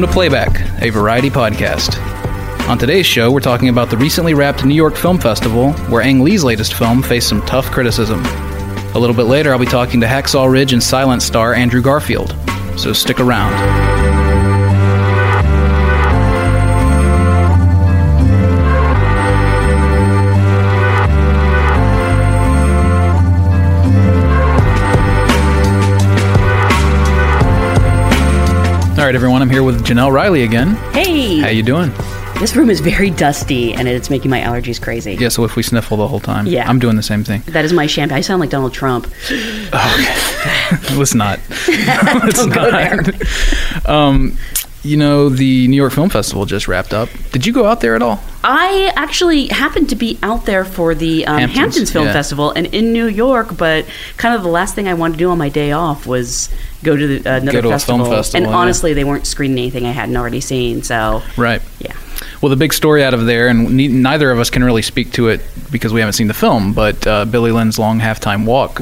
Welcome to Playback, a variety podcast. On today's show, we're talking about the recently wrapped New York Film Festival, where Ang Lee's latest film faced some tough criticism. A little bit later, I'll be talking to Hacksaw Ridge and Silent star Andrew Garfield. So stick around. Right, everyone. I'm here with Jenelle Riley again. Hey, How you doing? this room is very dusty and it's making my allergies crazy. Yeah. So if we sniffle the whole time, Yeah. I'm doing the same thing. That is my champagne. I sound like Donald Trump. Let's not. Let's Don't go not. Um, you know, the New York Film Festival just wrapped up. Did you go out there at all? I actually happened to be out there for the um, Hamptons, Hamptons, Film yeah. Festival and in New York, but kind of the last thing I wanted to do on my day off was go to the, uh, another Go to festival. festival, And yeah. honestly, they weren't screening anything I hadn't already seen. So Right. yeah, Well, the big story out of there, and ne- neither of us can really speak to it because we haven't seen the film, but uh, Billy Lynn's Long Halftime Walk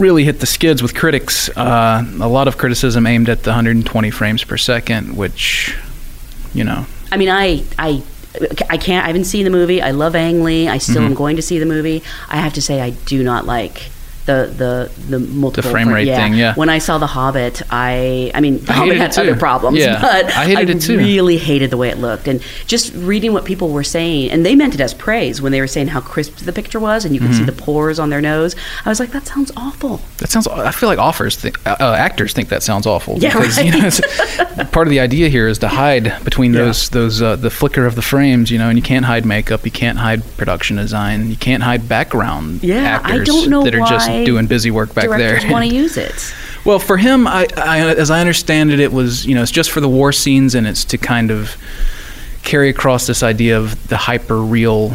really hit the skids with critics. Uh, a lot of criticism aimed at the 120 frames per second, which, you know, I mean, I I. I can't. I haven't seen the movie. I love Ang Lee. I still Mm-hmm. am going to see the movie. I have to say, I do not like the the the multiple frame fra- rate thing, yeah. When I saw The Hobbit, I I mean, The I Hobbit had other problems, Yeah, but I hated it too. really hated the way it looked, and just reading what people were saying, and they meant it as praise when they were saying how crisp the picture was, and you could see Mm-hmm. the pores on their nose. I was like, that sounds awful. That sounds. I feel like offers, think, uh, uh, actors think that sounds awful. Yeah, because, you know, part of the idea here is to hide between Yeah. those those uh, the flicker of the frames, you know, and you can't hide makeup, you can't hide production design, you can't hide background Yeah, I actors don't know that are just why doing busy work back Directors there. want to use it. Well, for him, I, I, as I understand it, it was you know it's just for the war scenes and it's to kind of carry across this idea of the hyper real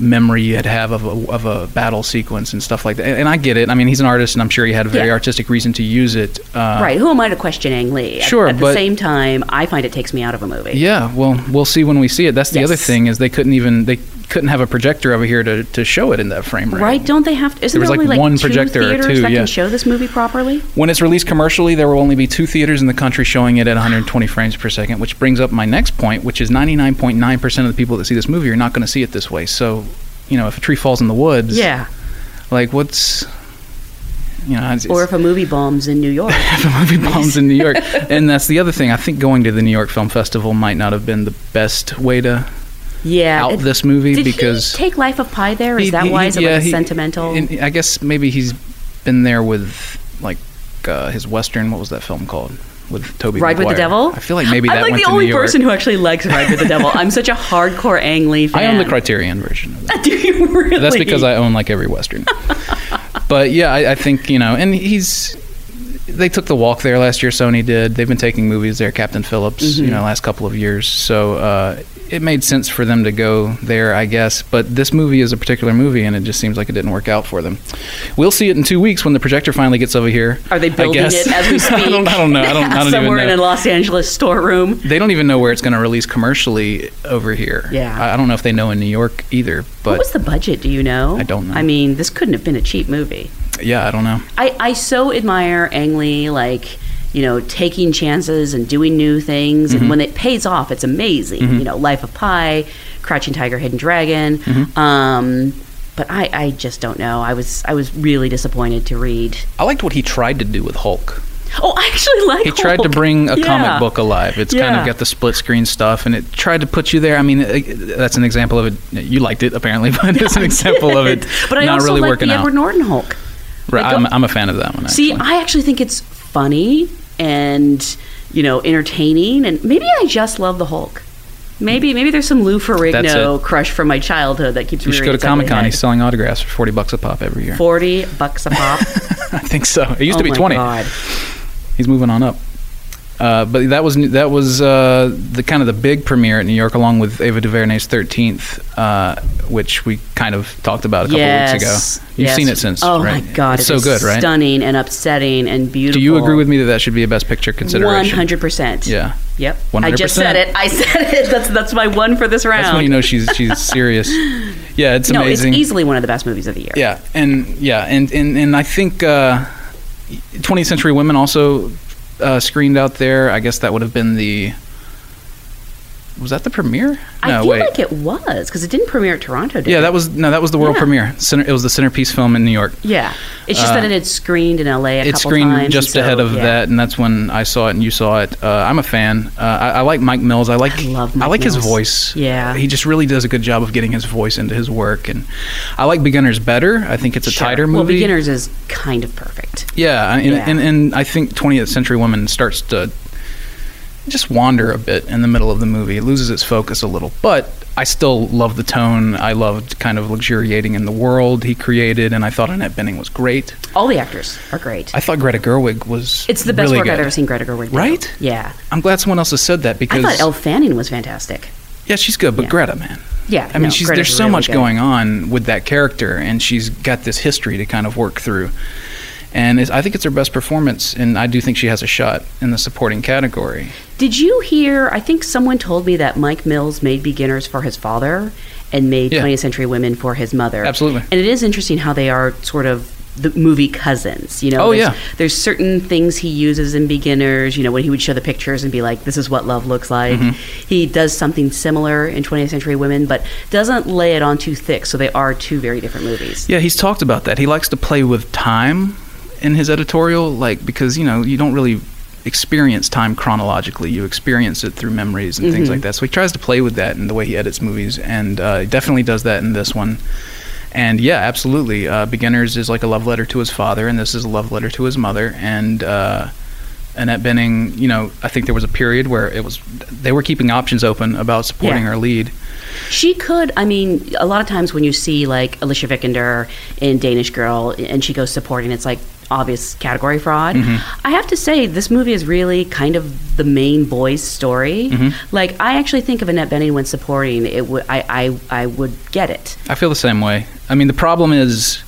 memory you'd have of a, of a battle sequence and stuff like that. And, and I get it. I mean, he's an artist, and I'm sure he had a very Yeah. artistic reason to use it. Uh, right. Who am I to question Ang Lee? At- Sure, At, the but- same time, I find it takes me out of a movie. Yeah. Well, we'll see when we see it. That's the other thing is they couldn't even they couldn't have a projector over here to, to show it in that frame rate. Right? Don't they have? To, isn't There there only like, like one two projector or two, that yeah. can show this movie properly? When it's released commercially, there will only be two theaters in the country showing it at 120 frames per second, which brings up my next point, which is 99.9% of the people that see this movie are not going to see it this way. So, you know, if a tree falls in the woods, Yeah. like what's, you know, it's, Or if a movie bombs in New York. if a movie bombs in New York, and that's the other thing. I think going to the New York Film Festival might not have been the best way to yeah. out it- this movie did because he take Life of Pi there? Is He- that he- why? Is it yeah, like he- sentimental? I guess maybe he's been there with like uh, his western. What was that film called? With Tobey. Ride with the Devil? I feel like maybe that I'm like the only person who actually likes Ride with the Devil. I'm such a hardcore Ang Lee fan. I own the Criterion version of that. Do you really? That's because I own like every western. but yeah, I, I think you know, and he's. They took the walk there last year. Sony did. They've been taking movies there. Captain Phillips, Mm-hmm. you know, last couple of years. So uh, it made sense for them to go there, I guess. But this movie is a particular movie, and it just seems like it didn't work out for them. We'll see it in two weeks when the projector finally gets over here. Are they I building guess. it as we speak? I, don't, I don't know. I don't, I don't Somewhere in a Los Angeles storeroom. They don't even know where it's going to release commercially over here. Yeah. I, I don't know if they know in New York either. But what was the budget? Do you know? I don't know. I mean, this couldn't have been a cheap movie. yeah, I don't know. I, I so admire Ang Lee, like, you know, taking chances and doing new things. Mm-hmm. And when it pays off, it's amazing. You know, Life of Pi, Crouching Tiger, Hidden Dragon. Mm-hmm. Um, but I, I just don't know. I was I was really disappointed to read. I liked what he tried to do with Hulk. Oh, I actually like. He tried to bring a Yeah. comic book alive. It's kind of got the split screen stuff, and it tried to put you there. I mean, that's an example of it. You liked it apparently, but it's an example of it But I not also really like working the out. Edward Norton Hulk. Right, I'm, I'm a fan of that one. See. I actually think it's funny and you know entertaining, and maybe I just love the Hulk. Maybe maybe there's some Lou Ferrigno crush from my childhood that keeps me. you should go to Comic Con. He's selling autographs for forty bucks a pop every year. Forty bucks a pop. I think so. It used oh to be oh my twenty. God. He's moving on up. Uh, but that was that was uh, the kind of the big premiere at New York, along with Ava DuVernay's Thirteenth, uh, which we kind of talked about a couple yes. weeks ago. You've yes. seen it since, Oh right? my god, it's it so good, right? Stunning and upsetting and beautiful. Do you agree with me that that should be a Best Picture consideration? hundred percent. Yeah, Yep. 100%. I just said it. I said it. That's that's my one for this round. that's when you know she's she's serious. Yeah, it's no, amazing. it's easily one of the best movies of the year. Yeah, and yeah, and and, and I think uh, 20th Century Women also uh, screened out there. I guess that would have been the. Was that the premiere? I feel wait. like it was because it didn't premiere at Toronto. Did yeah, it? that was no, that was the world Yeah. premiere. Center, it was the centerpiece film in New York. Yeah, it's just Uh, that it had screened in LA a it couple screened times. just so, ahead of yeah. that, and that's when I saw it and you saw it. Uh, I'm a fan. Uh, I, I like Mike Mills. I like. I love I Mike like his voice. Yeah. he just really does a good job of getting his voice into his work, and I like Beginners better. I think it's a Sure. tighter movie. Well. Beginners is kind of perfect. Yeah, and, Yeah. And, and I think 20th Century Woman starts to just wander a bit in the middle of the movie. It loses its focus a little, but I still love the tone. I loved kind of luxuriating in the world he created, and I thought Annette Bening was great. All the actors are great. I thought Greta Gerwig was it's the best really work good. I've ever seen Greta Gerwig. do. Right? Yeah. I'm glad someone else has said that because I thought Elle Fanning was fantastic. yeah, she's good, but Yeah. Greta, man. Yeah. I mean, no, there's so really much good. going on with that character, and she's got this history to kind of work through. And I think it's her best performance, and I do think she has a shot in the supporting category. Did you hear? I think someone told me that Mike Mills made Beginners for his father and made Yeah. 20th Century Women for his mother. Absolutely. And it is interesting how they are sort of the movie cousins. You know, Oh, there's, yeah. There's certain things he uses in Beginners. You know, when he would show the pictures and be like, "This is what love looks like." Mm-hmm. He does something similar in 20th Century Women, but doesn't lay it on too thick. So they are two very different movies. Yeah, he's talked about that. He likes to play with time in his editorial, like because you know you don't really experience time chronologically. You experience it through memories and things like that. So he tries to play with that in the way he edits movies, and uh, he definitely does that in this one. And yeah, absolutely. Uh, Beginners is like a love letter to his father, and this is a love letter to his mother. And uh, Annette Bening, you know, I think there was a period where it was they were keeping options open about supporting Yeah. her lead. She could. I mean, a lot of times when you see like Alicia Vikander in Danish Girl and she goes supporting, it's like obvious category fraud. Mm-hmm. I have to say, this movie is really kind of the main boy's story. Mm-hmm. Like, I actually think of Annette Bening when supporting, it would I, I I would get it. I feel the same way. I mean, the problem is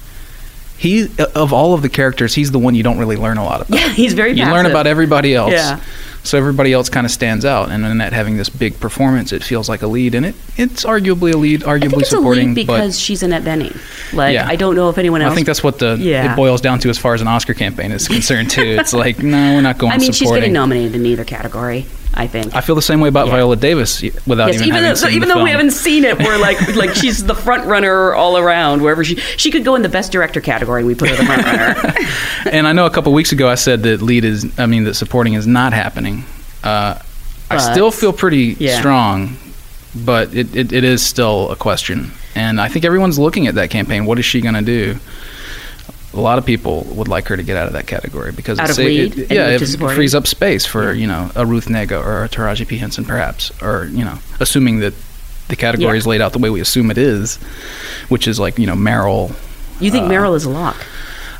he of all of the characters, he's the one you don't really learn a lot about. Yeah, he's very. you learn about everybody else. Yeah. So everybody else kind of stands out, and Annette having this big performance, it feels like a lead, and it it's arguably a lead, arguably supporting. lead because she's Annette Bening. Like, Yeah. I don't know if anyone else. I think that's what the Yeah. it boils down to as far as an Oscar campaign is concerned too. it's like no, we're not going I mean, she's getting nominated in either category. I think. I feel the same way about Yeah. Viola Davis without Yes, even, even, though, seen even though we haven't seen it, we're like like she's the front runner all around. Wherever she she could go in the best director category, we put her the front runner. and I know a couple weeks ago I said that lead is, I mean, that supporting is not happening. Uh, I still feel pretty Yeah. strong, but it, it, it is still a question. And I think everyone's looking at that campaign. What is she going to do? A lot of people would like her to get out of that category because Out it's of lead it, and yeah, it frees up space for you know a Ruth Negga or a Taraji P Henson perhaps, or you know, assuming that the category Yeah. is laid out the way we assume it is, which is like you know Meryl. You think Uh, Meryl is a lock?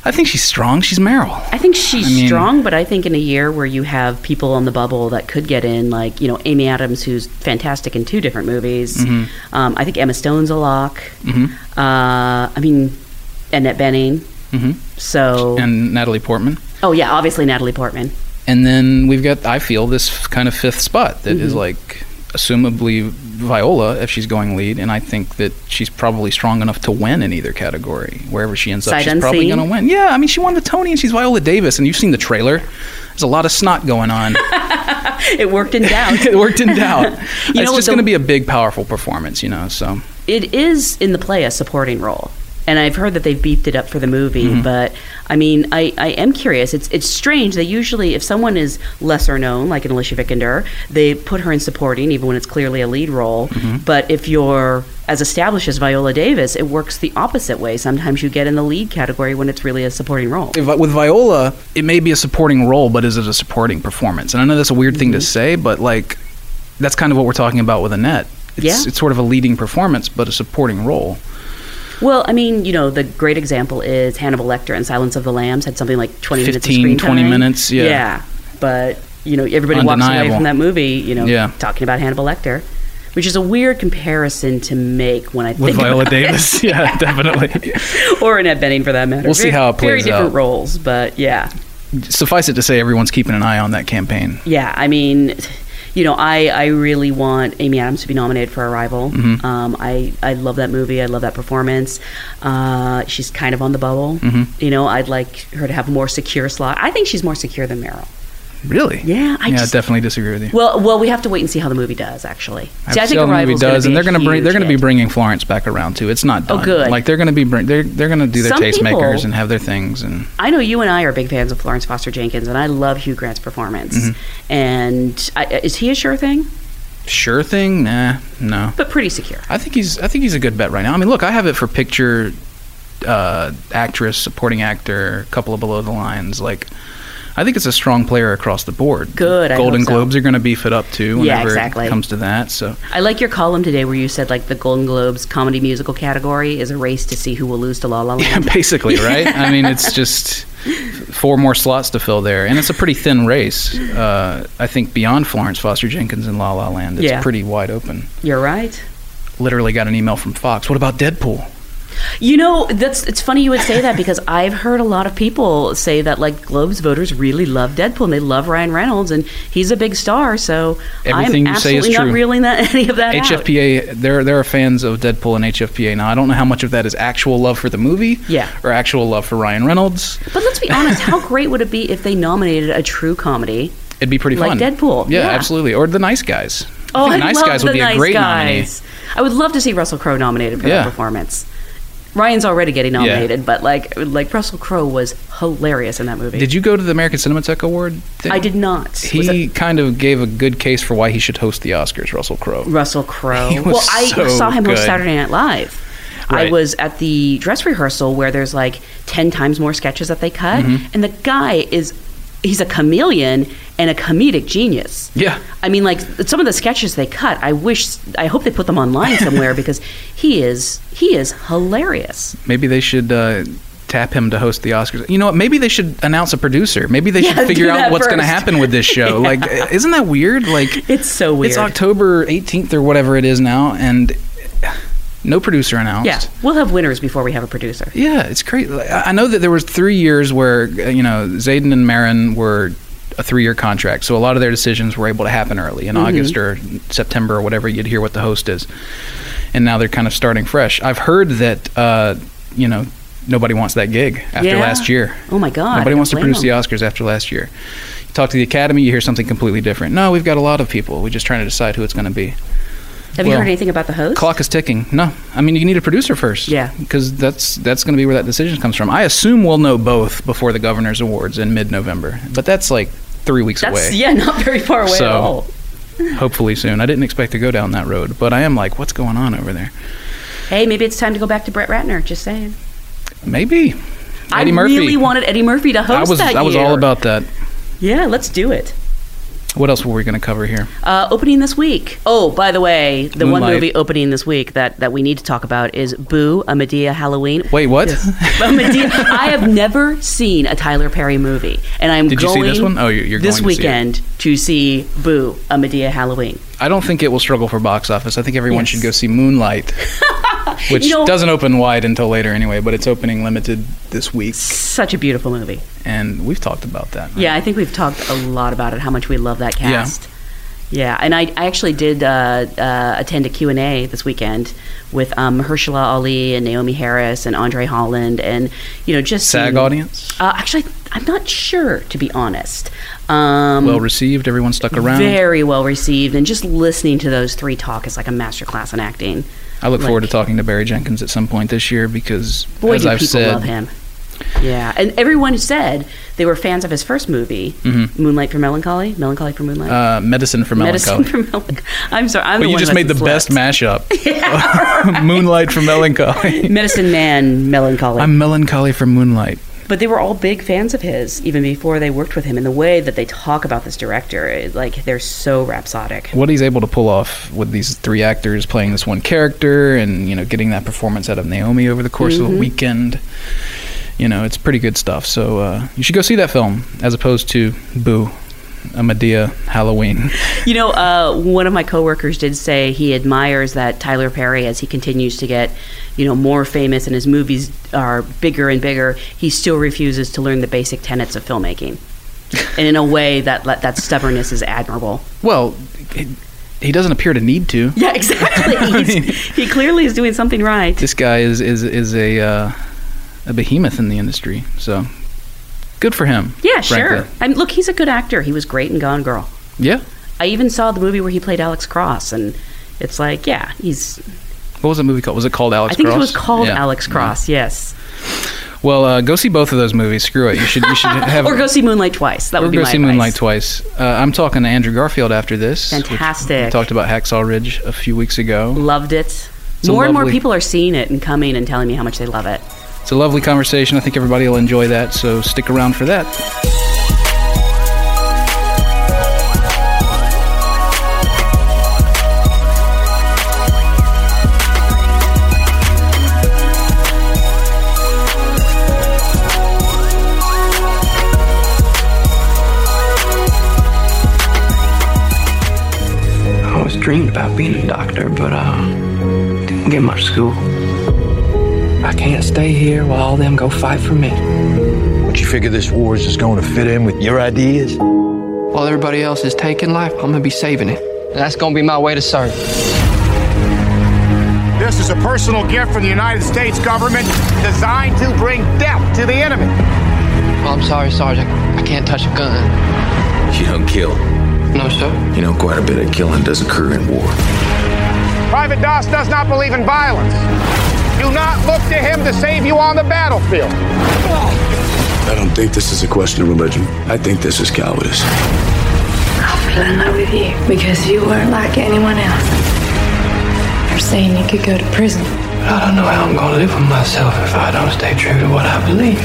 I think she's strong. She's Meryl. I think she's I mean- strong, but I think in a year where you have people on the bubble that could get in, like you know Amy Adams, who's fantastic in two different movies. Mhm. Um, I think Emma Stone's a lock. hmm Uh, I mean, Annette Bening. Hmm So, and Natalie Portman. oh yeah, obviously Natalie Portman. And then we've got, I feel, this kind of fifth spot that is Mhm. like, assumably Viola if she's going lead, and I think that she's probably strong enough to win in either category. Wherever she ends up, Sight she's probably going to win. Yeah, I mean, she won the Tony, and she's Viola Davis, and you've seen the trailer. There's a lot of snot going on. It worked in doubt. it worked in doubt. It's just going to be a big, powerful performance, you know. So it is in the play a supporting role. And I've heard that they've beefed it up for the movie, Mm-hmm. but I mean, I, I am curious. It's it's strange. They usually, if someone is lesser known, like an Alicia Vikander, they put her in supporting, even when it's clearly a lead role. Mm-hmm. But if you're as established as Viola Davis, it works the opposite way. Sometimes you get in the lead category when it's really a supporting role. with Viola, it may be a supporting role, but is it a supporting performance? And I know that's a weird thing Mm-hmm. to say, but like, that's kind of what we're talking about with Annette. It's, Yeah. it's sort of a leading performance, but a supporting role. Well, I mean, you know, the great example is Hannibal Lecter and Silence of the Lambs had something like 20 minutes of 15, screen 20 time. minutes, yeah. Yeah. But, you know, everybody walks away from that movie, you know, Yeah. talking about Hannibal Lecter, which is a weird comparison to make when I think With Viola Davis, yeah, definitely. or Annette Bening for that matter. We'll see how it plays out. Very different roles, but yeah. Suffice it to say, everyone's keeping an eye on that campaign. Yeah, I mean, you know, I, I really want Amy Adams to be nominated for Arrival. Mhm. Um, I, I love that movie. I love that performance. Uh, she's kind of on the bubble. Mhm. You know, I'd like her to have a more secure slot. I think she's more secure than Meryl. Yeah, Really? I yeah, I just- definitely disagree with you. Well, well, we have to wait and see how the movie does. Actually, I see, I think the movie does, and they're going to bring they're going to be bringing Florence back around too. It's not done. Oh, good. Like they're going to be bring they're they're going to do their Some tastemakers people- and have their things and I know you and I are big fans of Florence Foster Jenkins, and I love Hugh Grant's performance. Mm-hmm. And I, is he a sure thing? sure thing. Nah, no. But pretty secure. I think he's I think he's a good bet right now. I mean, look, I have it for picture, uh, actress, supporting actor, couple of below the lines. Like, I think it's a strong player across the board. Good, I Golden so. Globes are going to beef it up too. Yeah, Whenever exactly. It comes to that, so I like your column today where you said like the Golden Globes comedy musical category is a race to see who will lose to La La yeah, Land. basically, right? I mean, it's just four more slots to fill there, and it's a pretty thin race. Uh, I think beyond Florence Foster Jenkins and La La Land, it's Yeah. pretty wide open. You're right. Literally got an email from Fox. What about Deadpool? You know, that's it's funny you would say that because I've heard a lot of people say that like Globes voters really love Deadpool and they love Ryan Reynolds and he's a big star. So Everything I'm you say is absolutely not true. reeling that any of that out. HFPA, there there are fans of Deadpool and HFPA now. I don't know how much of that is actual love for the movie, Yeah. or actual love for Ryan Reynolds. But let's be honest, how great would it be if they nominated a true comedy? It'd be pretty Like fun. Deadpool, yeah, yeah. absolutely. Or the Nice Guys. Oh, I I Nice Guys would be nice a great nominee. I would love to see Russell Crowe nominated for Yeah. that performance. Ryan's already getting Yeah. nominated, but like like Russell Crowe was hilarious in that movie. Did you go to the American Cinematheque Award? Thing? I did not. He kind of gave a good case for why he should host the Oscars. Russell Crowe. Russell Crowe. Well, I saw him host good. Saturday Night Live. I was at the dress rehearsal where there's like 10 times more sketches that they cut. Mm-hmm. And the guy is, he's a chameleon and a comedic genius. Yeah. I mean, like some of the sketches they cut, I wish, I hope they put them online somewhere because he is, he is hilarious. Maybe they should uh, tap him to host the Oscars. You know what? Maybe they should announce a producer. Maybe they Yeah, should figure out what's going to happen with this show. Like, isn't that weird? Like, It's so weird. it's October 18th or whatever it is now, and no producer announced. yeah, we'll have winners before we have a producer. Yeah, it's great. I know that there was three years where uh, you know Zadan and Meron were a three-year contract, so a lot of their decisions were able to happen early in August or September or whatever. You'd hear what the host is, and now they're kind of starting fresh. I've heard that uh, you know nobody wants that gig after Yeah. last year. Oh my God. Nobody wants to produce the. Oscars after last year. You talk to the Academy, you hear something completely different. No, we've got a lot of people. We're just trying to decide who it's going to be. Have you heard anything about the host? Clock is ticking. No, I mean you need a producer first. Yeah. because that's that's going to be where that decision comes from. I assume we'll know both before the governor's awards in mid-November, but that's like three weeks That's, away. yeah, not very far away So- at all. Hopefully soon. I didn't expect to go down that road, but I am like, what's going on over there? Hey, maybe it's time to go back to Brett Ratner. Just saying. Maybe Eddie I Murphy. really wanted Eddie Murphy to host I was that I was all about that. Yeah, let's do it. What else were we going to cover here? Uh, opening this week. Oh, by the way, the one movie opening this week that, that we need to talk about is Boo, a Madea Halloween. Wait, what? A Madea- I have never seen a Tyler Perry movie, and I'm Did you going see this one? Oh, you're- you're this going to see weekend to see Boo, a Madea Halloween. I don't think it will struggle for box office. I think everyone Yes. should go see Moonlight, which You know- doesn't open wide until later anyway, but it's opening limited this week, Such a beautiful movie. and we've talked about that. Yeah, I think we've talked a lot about it, how much we love that cast. Yeah, and I, I actually did uh, uh, attend a Q&A this weekend with um, Ali and Naomie Harris and Andre Holland and, you know, just... SAG seeing- audience, Uh, actually, I'm not sure, to be honest. Um, well received. Everyone stuck around. Very well received, and just listening to those three talk is like a masterclass in acting. I look forward to talking to Barry Jenkins at some point this year because, Boy, as do I've people said, love him. Yeah, and everyone said they were fans of his first movie, Moonlight for Melancholy, Melancholy for Moonlight. uh, medicine for melancholy. Medicine for Melancholy. I'm sorry, I'm but you just made the best mashup. Moonlight for melancholy. Medicine Man, Melancholy. I'm melancholy for moonlight. but they were all big fans of his even before they worked with him. And the way that they talk about this director, like they're so rhapsodic. What he's able to pull off with these three actors playing this one character, and you know, getting that performance out of Naomi over the course Mm-hmm. of a weekend. You know, it's pretty good stuff. So uh, you should go see that film as opposed to Boo, a Madea Halloween. You know, uh, one of my coworkers did say he admires that Tyler Perry, as he continues to get, you know, more famous and his movies are bigger and bigger, he still refuses to learn the basic tenets of filmmaking. and in a way that that stubbornness is admirable. Well, he, he doesn't appear to need to. Yeah, exactly. He's, he clearly is doing something right. This guy is is is a uh, a behemoth in the industry. So Good for him. Yeah, sure. frankly. I mean, look, he's a good actor. He was great in Gone Girl. Yeah. I even saw the movie where he played Alex Cross, and it's like, yeah, he's. What was the movie called? Was it called Alex Cross? I think Cross? it was called Yeah. Alex Cross. Yes, Well, uh, go see both of those movies. Screw it. You should. You should have. or go see Moonlight twice. That would be go my see advice. Moonlight twice. Uh, I'm talking to Andrew Garfield after this. Fantastic. We talked about Hacksaw Ridge a few weeks ago. Loved it. It's more and more people are seeing it and coming and telling me how much they love it. It's a lovely conversation. I think everybody will enjoy that. So stick around for that. I always dreamed about being a doctor, but uh, didn't get much school. I can't stay here while all them go fight for me. But you figure this war is just going to fit in with your ideas? While everybody else is taking life, I'm gonna be saving it. And that's gonna be my way to serve. This is a personal gift from the United States government designed to bring death to the enemy. Well, I'm sorry, Sergeant. I can't touch a gun. You don't kill. No, sir. You know, quite a bit of killing does occur in war. Private Doss does not believe in violence. Do not look to him to save you on the battlefield. I don't think this is a question of religion. I think this is cowardice. I fell in love with you because you weren't like anyone else. You're saying you could go to prison. But I don't know how I'm gonna live with myself if I don't stay true to what I believe.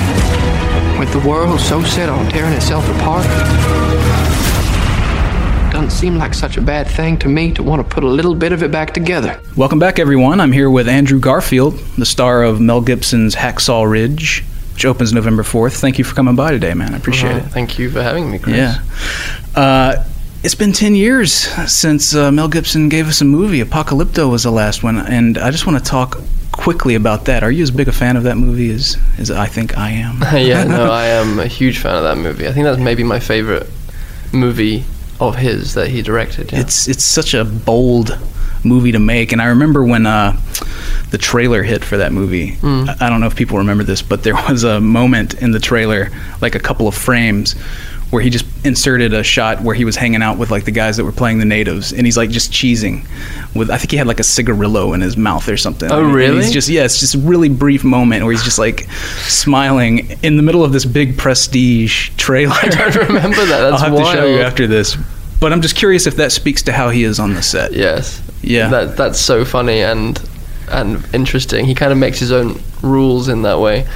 With the world so set on tearing itself apart, doesn't seem like such a bad thing to me to want to put a little bit of it back together. Welcome back, everyone. I'm here with Andrew Garfield, the star of Mel Gibson's Hacksaw Ridge, which opens November 4th. Thank you for coming by today, man. I appreciate it. Thank you for having me, Chris. Yeah. Uh, it's been 10 years since uh, Mel Gibson gave us a movie. Apocalypto was the last one. And I just want to talk quickly about that. Are you as big a fan of that movie as, as I think I am? yeah, no, I am a huge fan of that movie. I think that's maybe my favorite movie of his that he directed. Yeah. It's it's such a bold movie to make, and I remember when uh, the trailer hit for that movie. Mm. I I don't know if people remember this, but there was a moment in the trailer, like a couple of frames, where he just inserted a shot where he was hanging out with like the guys that were playing the natives, and he's like just cheesing with. I think he had like a cigarillo in his mouth or something. Oh, And really? He's just yeah, it's just a really brief moment where he's just like smiling in the middle of this big prestige trailer. I don't remember that. That's I'll have to show you after this. But I'm just curious if that speaks to how he is on the set. yes. Yeah. That that's so funny and and interesting. He kind of makes his own rules in that way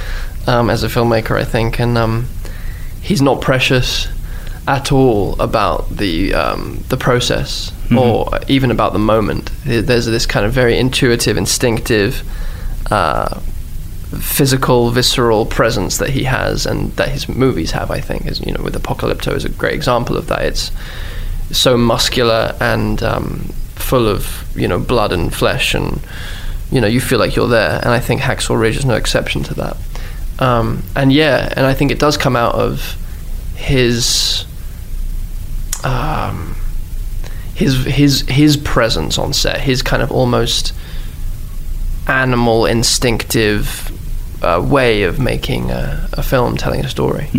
um, as a filmmaker, I think, and um, he's not precious at all about the um, the process or even about the moment. There's this kind of very intuitive, instinctive. Uh, physical, visceral presence that he has, and that his movies have. I think, is you know, with Apocalypto is a great example of that. It's so muscular and um, full of you know blood and flesh, and you know you feel like you're there. And I think Hacksaw Ridge is no exception to that. Um, and yeah, and I think it does come out of his. Um, his his his presence on set, his kind of almost animal instinctive uh, way of making a, a film, telling a story.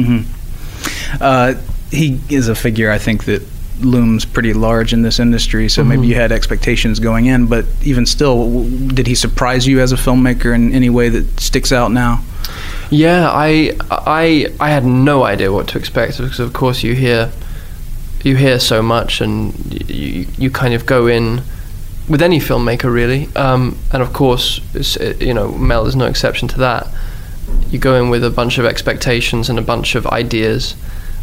Uh, he is a figure I think that looms pretty large in this industry. So maybe you had expectations going in, but even still, did he surprise you as a filmmaker in any way that sticks out now? Yeah, I I I had no idea what to expect because of course you hear you hear so much and you you kind of go in with any filmmaker really, um, and of course you know Mel is no exception to that. You go in with a bunch of expectations and a bunch of ideas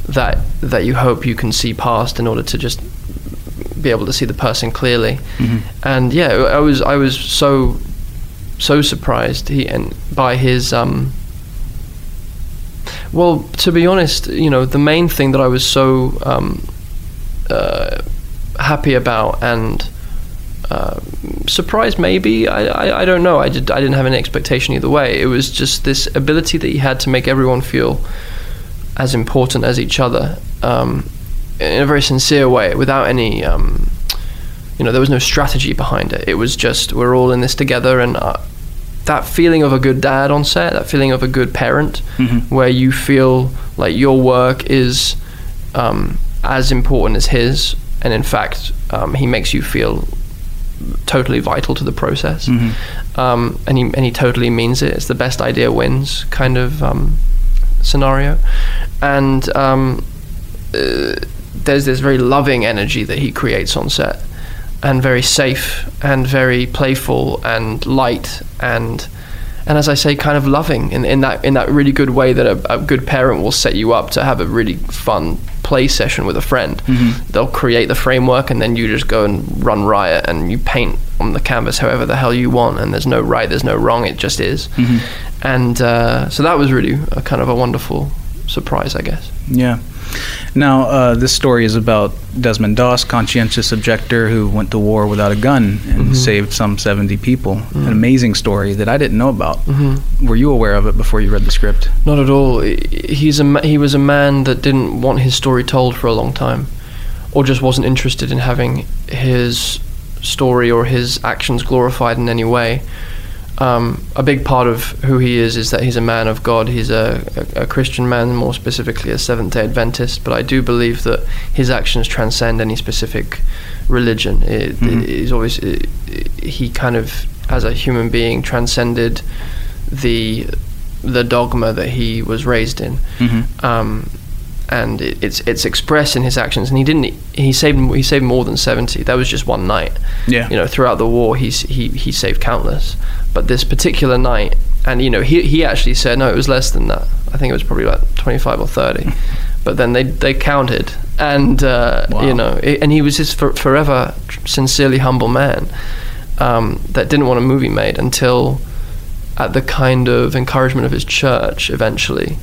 that that you hope you can see past in order to just be able to see the person clearly. And yeah, I was I was so so surprised he and by his um well to be honest you know the main thing that I was so um uh, happy about and uh, surprised maybe I, I I don't know. I did I didn't have any expectation either way. It was just this ability that he had to make everyone feel as important as each other um, in a very sincere way without any um, you know there was no strategy behind it. It was just we're all in this together and uh, that feeling of a good dad on set that feeling of a good parent where you feel Like your work is um, as important as his, and in fact, um, he makes you feel totally vital to the process. Um, and he and he totally means it. It's the best idea wins kind of um, scenario, and um, uh, there's this very loving energy that he creates on set, and very safe and very playful and light and and as I say, kind of loving in, in that in that really good way that a, a good parent will set you up to have a really fun play session with a friend. They'll create the framework and then you just go and run riot and you paint on the canvas however the hell you want and there's no right, there's no wrong, it just is. And uh, so that was really a kind of a wonderful surprise, I guess. Yeah. Now, uh, this story is about Desmond Doss, conscientious objector who went to war without a gun and mm-hmm. saved some 70 people. An mm-hmm. amazing story that I didn't know about. Mm-hmm. Were you aware of it before you read the script? Not at all. He's a he was a man that didn't want his story told for a long time, or just wasn't interested in having his story or his actions glorified in any way. Um, a big part of who he is is that he's a man of God. He's a, a, a Christian man, more specifically a Seventh Day Adventist. But I do believe that his actions transcend any specific religion. It, He's always it, he kind of, as a human being, transcended the the dogma that he was raised in. Um, and it, it's it's expressed in his actions. And he didn't. He saved he saved more than seventy. That was just one night. Yeah. You know, throughout the war, he's he he saved countless. But this particular night, and you know, he he actually said no, it was less than that. I think it was probably like twenty five or thirty. but then they they counted, and uh, Wow. you know, it, and he was this for, forever sincerely humble man um, that didn't want a movie made until at the kind of encouragement of his church eventually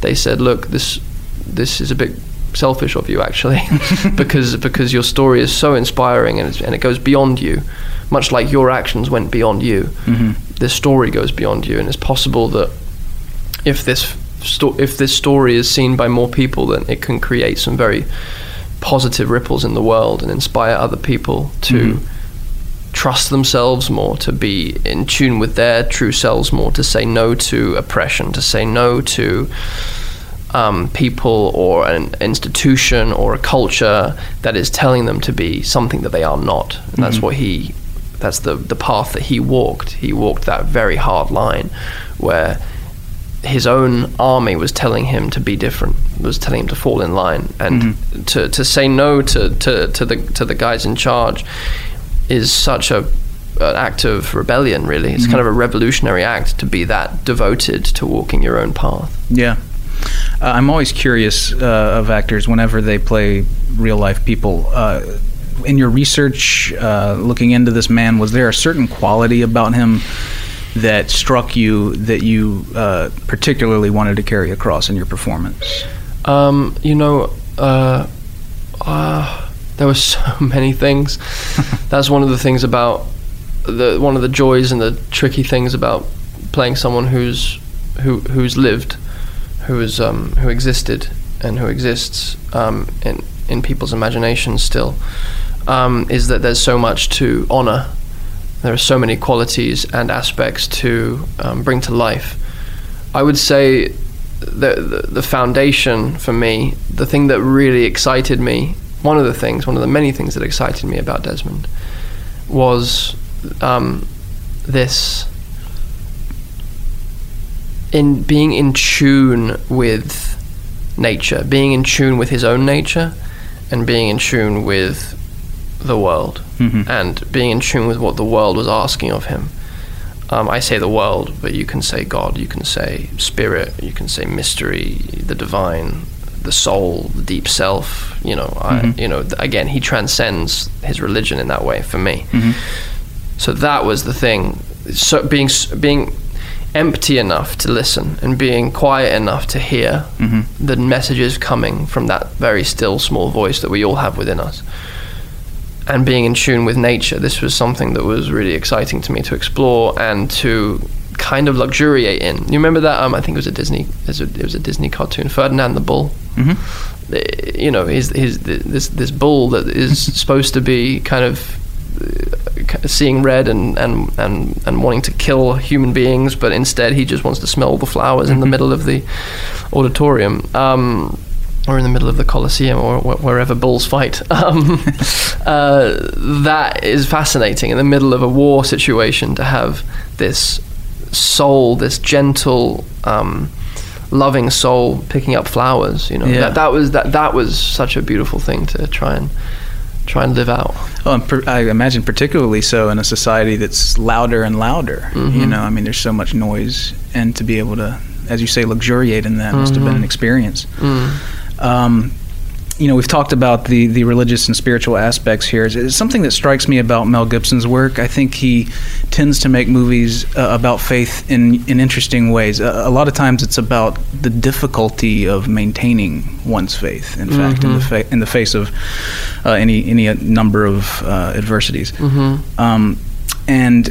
they said look this this is a bit selfish of you actually because because your story is so inspiring and, it's, and it goes beyond you much like your actions went beyond you. Mm-hmm. This story goes beyond you and it's possible that if this sto- if this story is seen by more people then it can create some very positive ripples in the world and inspire other people to mm-hmm. trust themselves more, to be in tune with their true selves more, to say no to oppression, to say no to um, people or an institution or a culture that is telling them to be something that they are not. And that's mm-hmm. what he, that's the, the path that he walked. He walked that very hard line where his own army was telling him to be different, was telling him to fall in line, and mm-hmm. to, to say no to, to, to the to the guys in charge is such a an act of rebellion. Really, it's mm-hmm. kind of a revolutionary act to be that devoted to walking your own path. Yeah. Uh, I'm always curious uh, of actors whenever they play real life people. Uh, in your research, uh, looking into this man, was there a certain quality about him that struck you that you uh, particularly wanted to carry across in your performance? Um, you know, uh, uh, there were so many things. That's one of the things about the one of the joys and the tricky things about playing someone who's who who's lived, who is um, who existed and who exists um, in in people's imaginations still, um, is that there's so much to honor. There are so many qualities and aspects to um, bring to life. I would say the, the the foundation for me, the thing that really excited me, one of the things, one of the many things that excited me about Desmond, was um, this in being in tune with nature, being in tune with his own nature, and being in tune with the world, mm-hmm. and being in tune with what the world was asking of him. Um, I say the world, but you can say God, you can say spirit, you can say mystery, the divine, the soul, the deep self. You know, I, mm-hmm. you know. Again, he transcends his religion in that way for me. Mm-hmm. So that was the thing. So being being empty enough to listen and being quiet enough to hear the messages coming from that very still small voice that we all have within us and being in tune with nature. This was something that was really exciting to me to explore and to kind of luxuriate in. You remember that? Um, I think it was a Disney. It was a, it was a Disney cartoon, Ferdinand the Bull. Mm-hmm. You know, he's, he's this this bull that is supposed to be kind of seeing red and, and, and, and wanting to kill human beings, but instead he just wants to smell the flowers in the middle of the auditorium. Um, or in the middle of the Colosseum, or wh- wherever bulls fight. Um, uh, that is fascinating. In the middle of a war situation, to have this soul, this gentle, um, loving soul, picking up flowers. You know, Yeah. that, that was that that was such a beautiful thing to try and try and live out. Oh, and per, I imagine particularly so in a society that's louder and louder. You Mhm. know, I mean, there's so much noise, and to be able to, as you say, luxuriate in that must have been an experience. Mm. Um, you know, we've talked about the, the religious and spiritual aspects here. It's, it's something that strikes me about Mel Gibson's work. I think he tends to make movies uh, about faith in, in interesting ways. A, a lot of times it's about the difficulty of maintaining one's faith, in fact, in, the fa- in the face of uh, any, any uh, number of uh, adversities. Mm-hmm. Um, and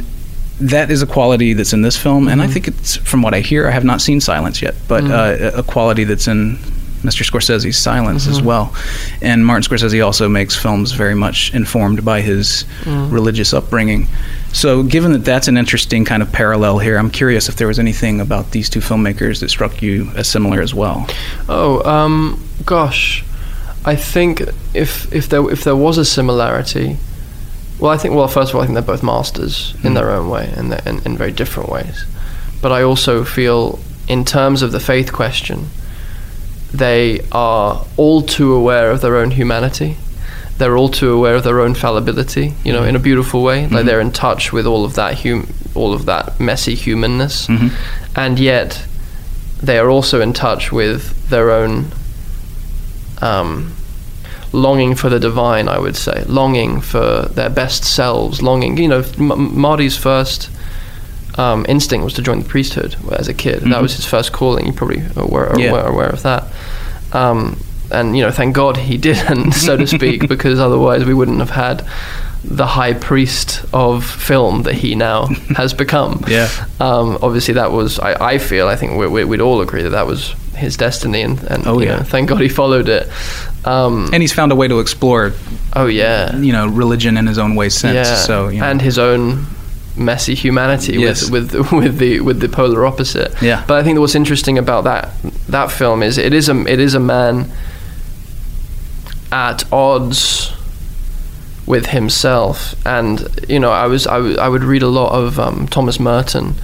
that is a quality that's in this film, and I think it's from what I hear. I have not seen Silence yet, but uh, a a quality that's in Mr. Scorsese's Silence as mm-hmm. well. And Martin Scorsese also makes films very much informed by his mm. religious upbringing. So, given that that's an interesting kind of parallel here, I'm curious if there was anything about these two filmmakers that struck you as similar as well. Oh, um, gosh, I think if if there if there was a similarity, well, I think well, first of all, I think they're both masters in mm. their own way and in, in very different ways. But I also feel, in terms of the faith question, they are all too aware of their own humanity. They're all too aware of their own fallibility, you know, mm-hmm. in a beautiful way. Like mm-hmm. they're in touch with all of that hum- all of that messy humanness, mm-hmm. and yet they are also in touch with their own um, longing for the divine. I would say longing for their best selves, longing. You know, M- Marty's first um, instinct was to join the priesthood as a kid. That was his first calling. You probably were Yeah. aware, aware of that. Um, and you know, thank God he didn't, so to speak, because otherwise we wouldn't have had the high priest of film that he now has become. Yeah. Um, obviously, that was. I, I feel. I think we, we'd all agree that that was his destiny, and, and Oh, you yeah. know, thank God he followed it. Um, And he's found a way to explore, oh yeah, you know, religion in his own way since. yeah. So, you know. and his own messy humanity Yes. with, with with the with the polar opposite. Yeah. But I think what's interesting about that that film is it is a it is a man at odds with himself, and you know I was I, w- I would read a lot of um, Thomas Merton.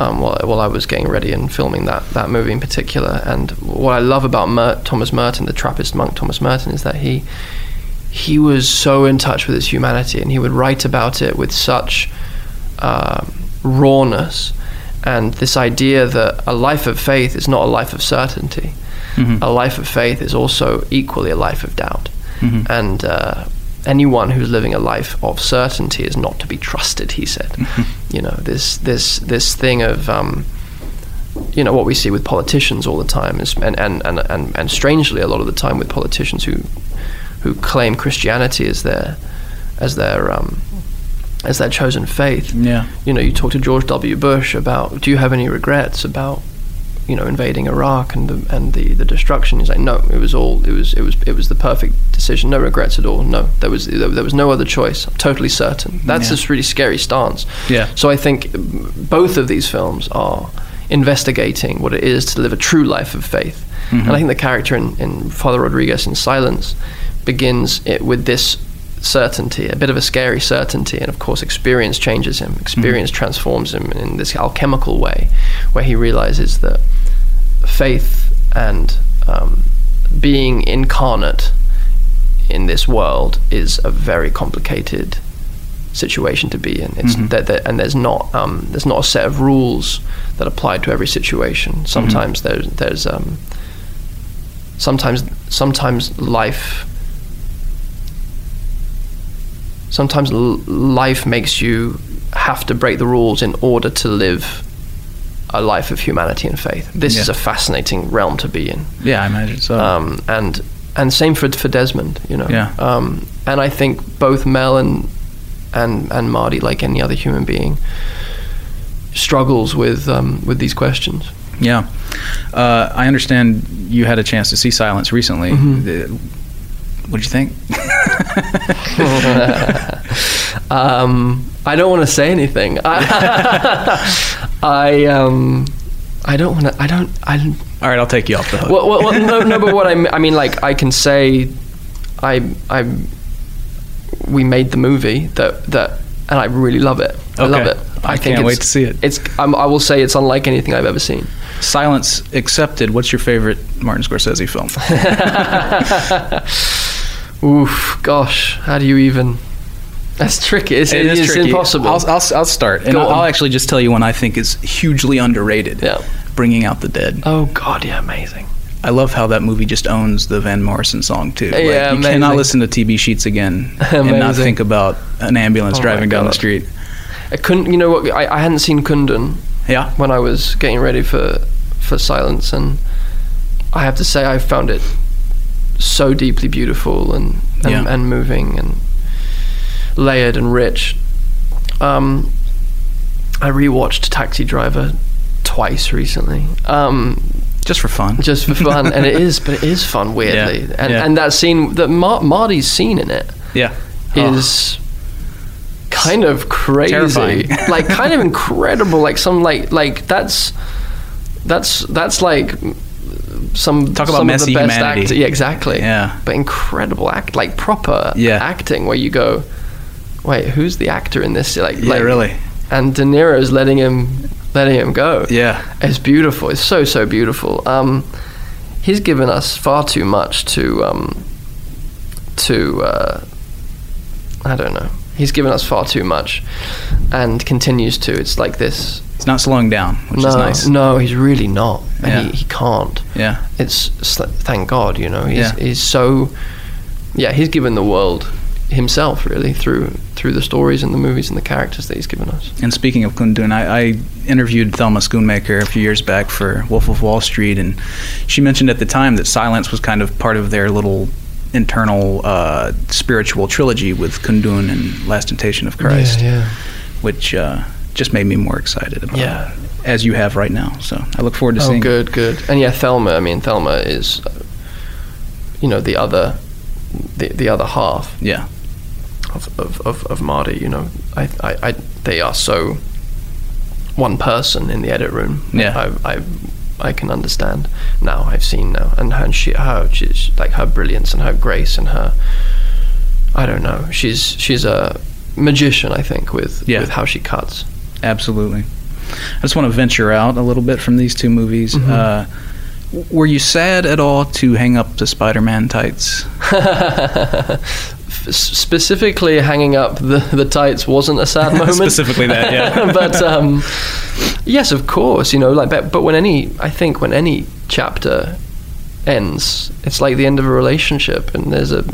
Um, while, while I was getting ready and filming that, that movie in particular, and what I love about Mer- Thomas Merton, the Trappist monk Thomas Merton, is that he he was so in touch with his humanity and he would write about it with such um rawness and this idea that a life of faith is not a life of certainty. A life of faith is also equally a life of doubt. And uh, anyone who's living a life of certainty is not to be trusted he said. You know this this this thing of um, you know what we see with politicians all the time is and, and, and, and, and strangely a lot of the time with politicians who who claim Christianity as their as their um, as that chosen faith. Yeah. You know, you talk to George W. Bush about do you have any regrets about you know invading Iraq and the and the, the destruction? He's like, no, it was all it was it was it was the perfect decision. No regrets at all. No, there was there, was no other choice. I'm totally certain. That's Yeah. this really scary stance. Yeah. So I think both of these films are investigating what it is to live a true life of faith. Mm-hmm. And I think the character in, in Father Rodriguez in Silence begins it with this certainty, a bit of a scary certainty, and of course, experience changes him. Experience transforms him in this alchemical way, where he realizes that faith and um, being incarnate in this world is a very complicated situation to be in. It's that, that, and there's not um, there's not a set of rules that apply to every situation. Sometimes there's there's um, sometimes sometimes life sometimes l- life makes you have to break the rules in order to live a life of humanity and faith. This is a fascinating realm to be in. Yeah, I imagine so. Um, and and same for for Desmond, you know. Yeah. Um, and I think both Mel and and and Marty, like any other human being, struggles with um, with these questions. Yeah. Uh, I understand you had a chance to see Silence recently. Mm-hmm. What did you think? Um, I don't want to say anything. I, I um, I don't want to. I don't. I. All right, I'll take you off the hook. Well, well, well no, no. But what I, I mean, like, I can say, I, I, we made the movie that that, and I really love it. I love it. I think can't it's, wait to see it. It's. Um, I will say it's unlike anything I've ever seen. Silence accepted. What's your favorite Martin Scorsese film? Oof, gosh, how do you even? That's tricky. It's, It is it's tricky. impossible. I'll, I'll, I'll start, and I'll. I'll actually just tell you one I think is hugely underrated. Yeah. Bringing Out the Dead. oh God, yeah, amazing. I love how that movie just owns the Van Morrison song too. Like, Yeah, you amazing. cannot listen to TB Sheets again and not think about an ambulance Oh driving down the street. I couldn't. You know what? I, I hadn't seen Kundun Yeah. when I was getting ready for for Silence, and I have to say I found it so deeply beautiful and and, Yeah. and moving and layered and rich. Um, I rewatched Taxi Driver twice recently. Um, Just for fun. just for fun, and it is, but it is fun weirdly, Yeah, and yeah. and that scene, that Mar- Marty's scene in it yeah. Oh. is kind of crazy, like kind of incredible, like some like like that's that's that's like some Talk about some messy of the best humanity. acting. Yeah, exactly. Yeah. but incredible act, like proper Yeah. acting, where you go, wait, who's the actor in this? Like, Yeah, like really. And De Niro's letting him letting him go. Yeah. It's beautiful. It's so so beautiful. Um, he's given us far too much to um, to uh, I don't know. He's given us far too much, and continues to. It's like this. He's not slowing down, which no, is nice. no, he's really not, and Yeah. he, he can't. Yeah. It's, thank God, you know. He's Yeah. he's so yeah. He's given the world himself really through through the stories and the movies and the characters that he's given us. And speaking of Kundun, I, I interviewed Thelma Schoonmaker a few years back for Wolf of Wall Street, and she mentioned at the time that silence was kind of part of their little internal uh, spiritual trilogy with Kundun and Last Temptation of Christ, yeah. which uh, just made me more excited about Yeah. it, as you have right now. So I look forward to Oh, seeing. good, good. And yeah, Thelma. I mean, Thelma is, uh, you know, the other, the the other half Yeah, of of, of, of Marty. You know, I, I, I they are so one person in the edit room. Yeah. I, I I can understand now. I've seen now, and her, and she, her, she's like her brilliance and her grace and her. I don't know. She's she's a magician. I think with Yeah. with how she cuts. Absolutely. I just want to venture out a little bit from these two movies. Mm-hmm. Uh, were you sad at all to hang up the Spider-Man tights? Specifically hanging up the, the tights wasn't a sad moment. Specifically that, yeah. but um, yes, of course, you know, like, but, but when any, I think when any chapter ends, it's like the end of a relationship, and there's a.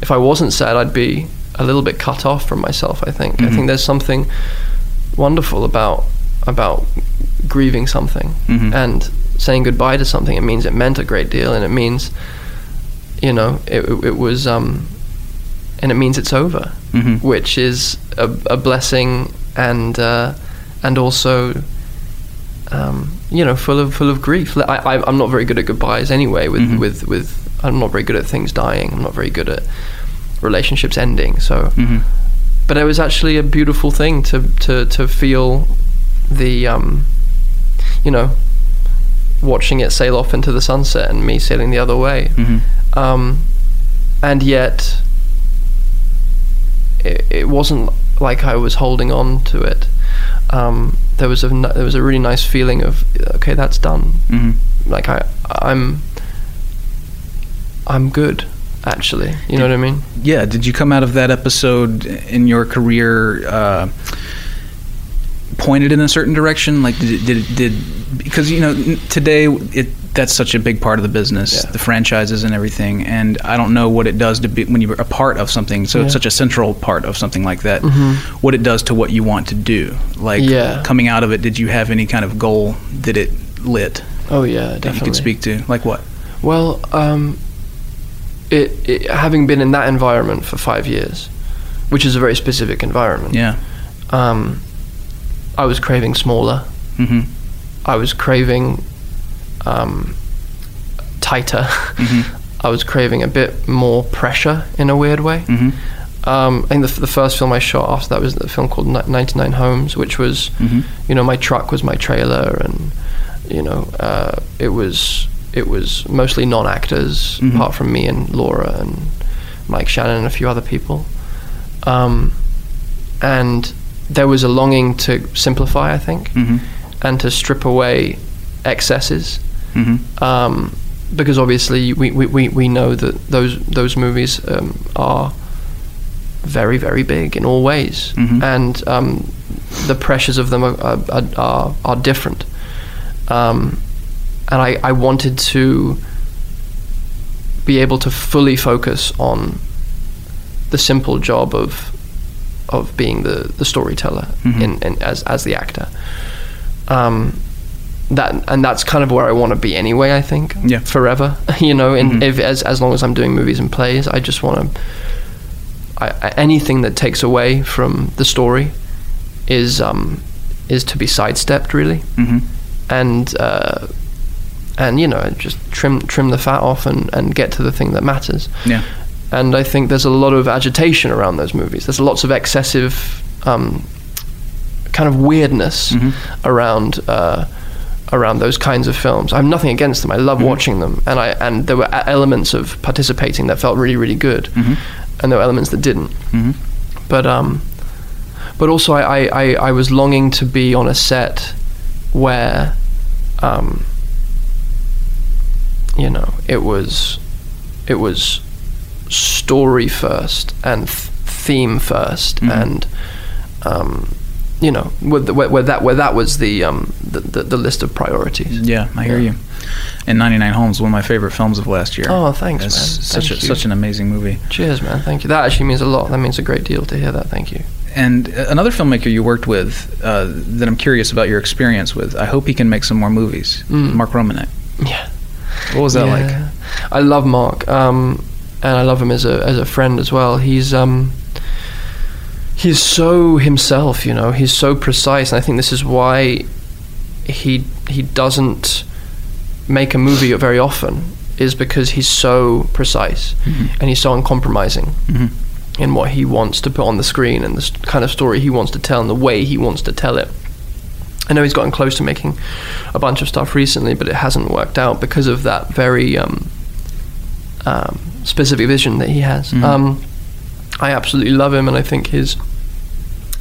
If I wasn't sad, I'd be a little bit cut off from myself. I think. I think there's something wonderful about about grieving something Mhm. and saying goodbye to something. It means it meant a great deal, and it means, you know, it, it was, um, and it means it's over, Mhm. which is a, a blessing and uh, and also, um, you know, full of full of grief. I, I, I'm not very good at goodbyes anyway. With Mhm. with with, I'm not very good at things dying. I'm not very good at relationships ending. So hmm but it was actually a beautiful thing to to to feel the um you know watching it sail off into the sunset and me sailing the other way. Hmm um and yet it, it wasn't like I was holding on to it. Um there was a there was a really nice feeling of okay that's done. Hmm like I I'm I'm good actually you know what I mean Yeah. Did you come out of that episode in your career uh, pointed in a certain direction? Like, did it, did did because you know today it that's such a big part of the business, Yeah. the franchises and everything. And I don't know what it does to be when you're a part of something. So it's such a central part of something like that. Mhm. What it does to what you want to do. Like Yeah. coming out of it, did you have any kind of goal that it lit oh yeah that definitely you could speak to? Like what? Well, um, it, it having been in that environment for five years, which is a very specific environment. Yeah. Um, I was craving smaller. hmm I was craving um, tighter. Mhm. I was craving a bit more pressure in a weird way. hmm Um, I think the, the first film I shot after that was the film called 99 Homes, which was, Mhm. you know, my truck was my trailer, and you know, uh, it was it was mostly non-actors, Mhm. apart from me and Laura and Mike Shannon and a few other people. Um, and there was a longing to simplify, I think, Mhm. and to strip away excesses Mhm. um, because obviously we, we, we, we know that those those movies um, are very very big in all ways, Mhm. and um, the pressures of them are are, are, are different. Um, and I, I wanted to be able to fully focus on the simple job of of being the, the storyteller Mhm. in, in as as the actor. Um, that and that's kind of where I want to be anyway. I think. Yeah. Forever, you know, and Mhm. if as as long as I'm doing movies and plays, I just want to. Anything that takes away from the story is um, is to be sidestepped really, Mhm. and uh, and you know just trim trim the fat off and, and get to the thing that matters. Yeah. And I think there's a lot of agitation around those movies. There's lots of excessive um, kind of weirdness Mhm. around uh, around those kinds of films. I have nothing against them. I love Mhm. watching them, and I and there were elements of participating that felt really really good, Mhm. and there were elements that didn't. Mhm. But um, but also I, I, I, I was longing to be on a set where um, you know it was it was story first and th- theme 1st Mhm. and um, you know where, the- where, where that where that was the um the, the, the list of priorities. Yeah, I hear Yeah. you. And 99 Homes, one of my favorite films of last year. Oh, thanks, It's man. Such Thank a, you. such an amazing movie. Cheers, man. Thank you. That actually means a lot. That means a great deal to hear that. Thank you. And uh, another filmmaker you worked with uh, that I'm curious about your experience with. I hope he can make some more movies. Mm. Mark Romanek. Yeah. What was that like? I love Mark, um, and I love him as a as a friend as well. He's um, he's so himself, you know. He's so precise, and I think this is why he he doesn't make a movie very often. Is because he's so precise Mhm. and he's so uncompromising Mhm. in what he wants to put on the screen and the kind of story he wants to tell and the way he wants to tell it. I know he's gotten close to making a bunch of stuff recently, but it hasn't worked out because of that very um, um, specific vision that he has. Mhm. Um, I absolutely love him, and I think his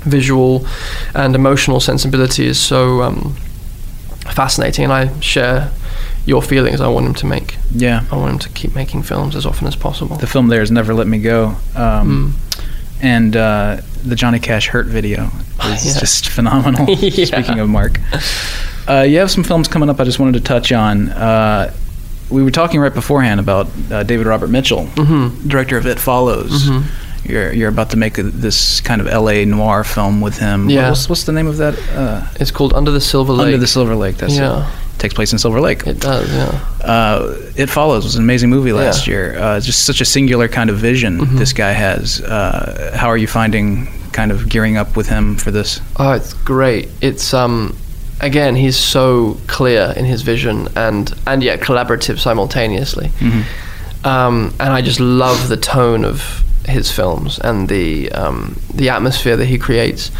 visual and emotional sensibility is so um, fascinating, and I share your feelings. I want him to make. Yeah. I want him to keep making films as often as possible. The film there has Never Let Me Go. Um, And uh, the Johnny Cash Hurt video is Yeah. just phenomenal. Yeah. Speaking of Mark. Uh, you have some films coming up I just wanted to touch on. Uh, we were talking right beforehand about uh, David Robert Mitchell, Mhm. director of It Follows. Mhm. You're, you're about to make a, this kind of LA noir film with him. Yeah. What's, what's the name of that? Uh, It's called Under the Silver Lake. Under the Silver Lake. That's Yeah. it. Takes place in Silver Lake. It does, yeah. Uh, it Follows was an amazing movie last Yeah. year. Uh, just such a singular kind of vision Mhm. this guy has. Uh, how are you finding kind of gearing up with him for this? Oh, it's great. It's um, again, he's so clear in his vision and and yet collaborative simultaneously. Mhm. Um, and I just love the tone of his films and the um, the atmosphere that he creates.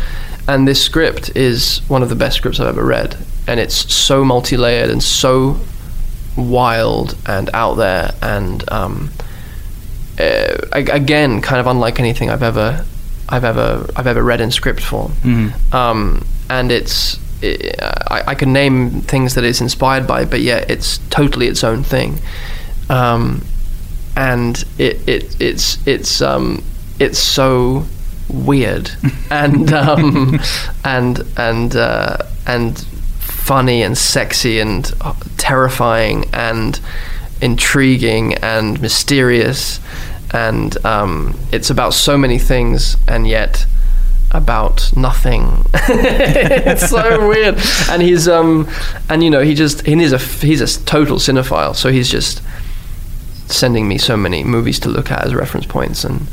And this script is one of the best scripts I've ever read, and it's so multi-layered and so wild and out there and um, uh, again, kind of unlike anything I've ever I've ever I've ever read in script form. Mhm. Um, and it's i I, I can name things that it's inspired by, but yet it's totally its own thing. Um, and it, it it's it's um, it's so weird and um, and and uh, and funny and sexy and terrifying and intriguing and mysterious. And um, it's about so many things and yet about nothing. It's so weird. And he's um and you know he just he is a he's a total cinephile. So he's just sending me so many movies to look at as reference points and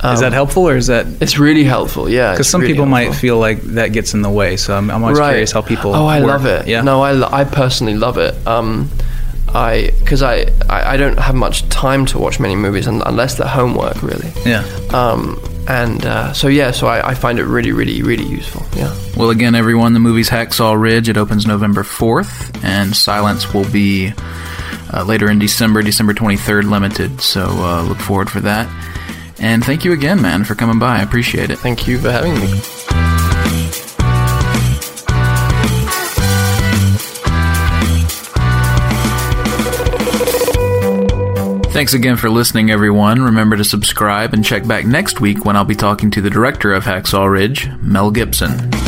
um, is that helpful or is that? it's really helpful yeah Because some really people might feel like that gets in the way. So I'm, I'm always curious how people. Oh, I work. love it. Yeah. No, I, lo- I personally love it. Um, I because I, I I don't have much time to watch many movies unless they're homework really. Yeah. Um, and uh, so yeah, so I, I find it really, really, really useful. Yeah. Well, again, everyone, the movie's Hacksaw Ridge. It opens November 4th, and Silence will be uh, later in December, December 23rd, limited. So uh, look forward for that. And thank you again, man, for coming by. I appreciate it. Thank you for having me. Thanks again for listening, everyone. Remember to subscribe and check back next week when I'll be talking to the director of Hacksaw Ridge, Mel Gibson.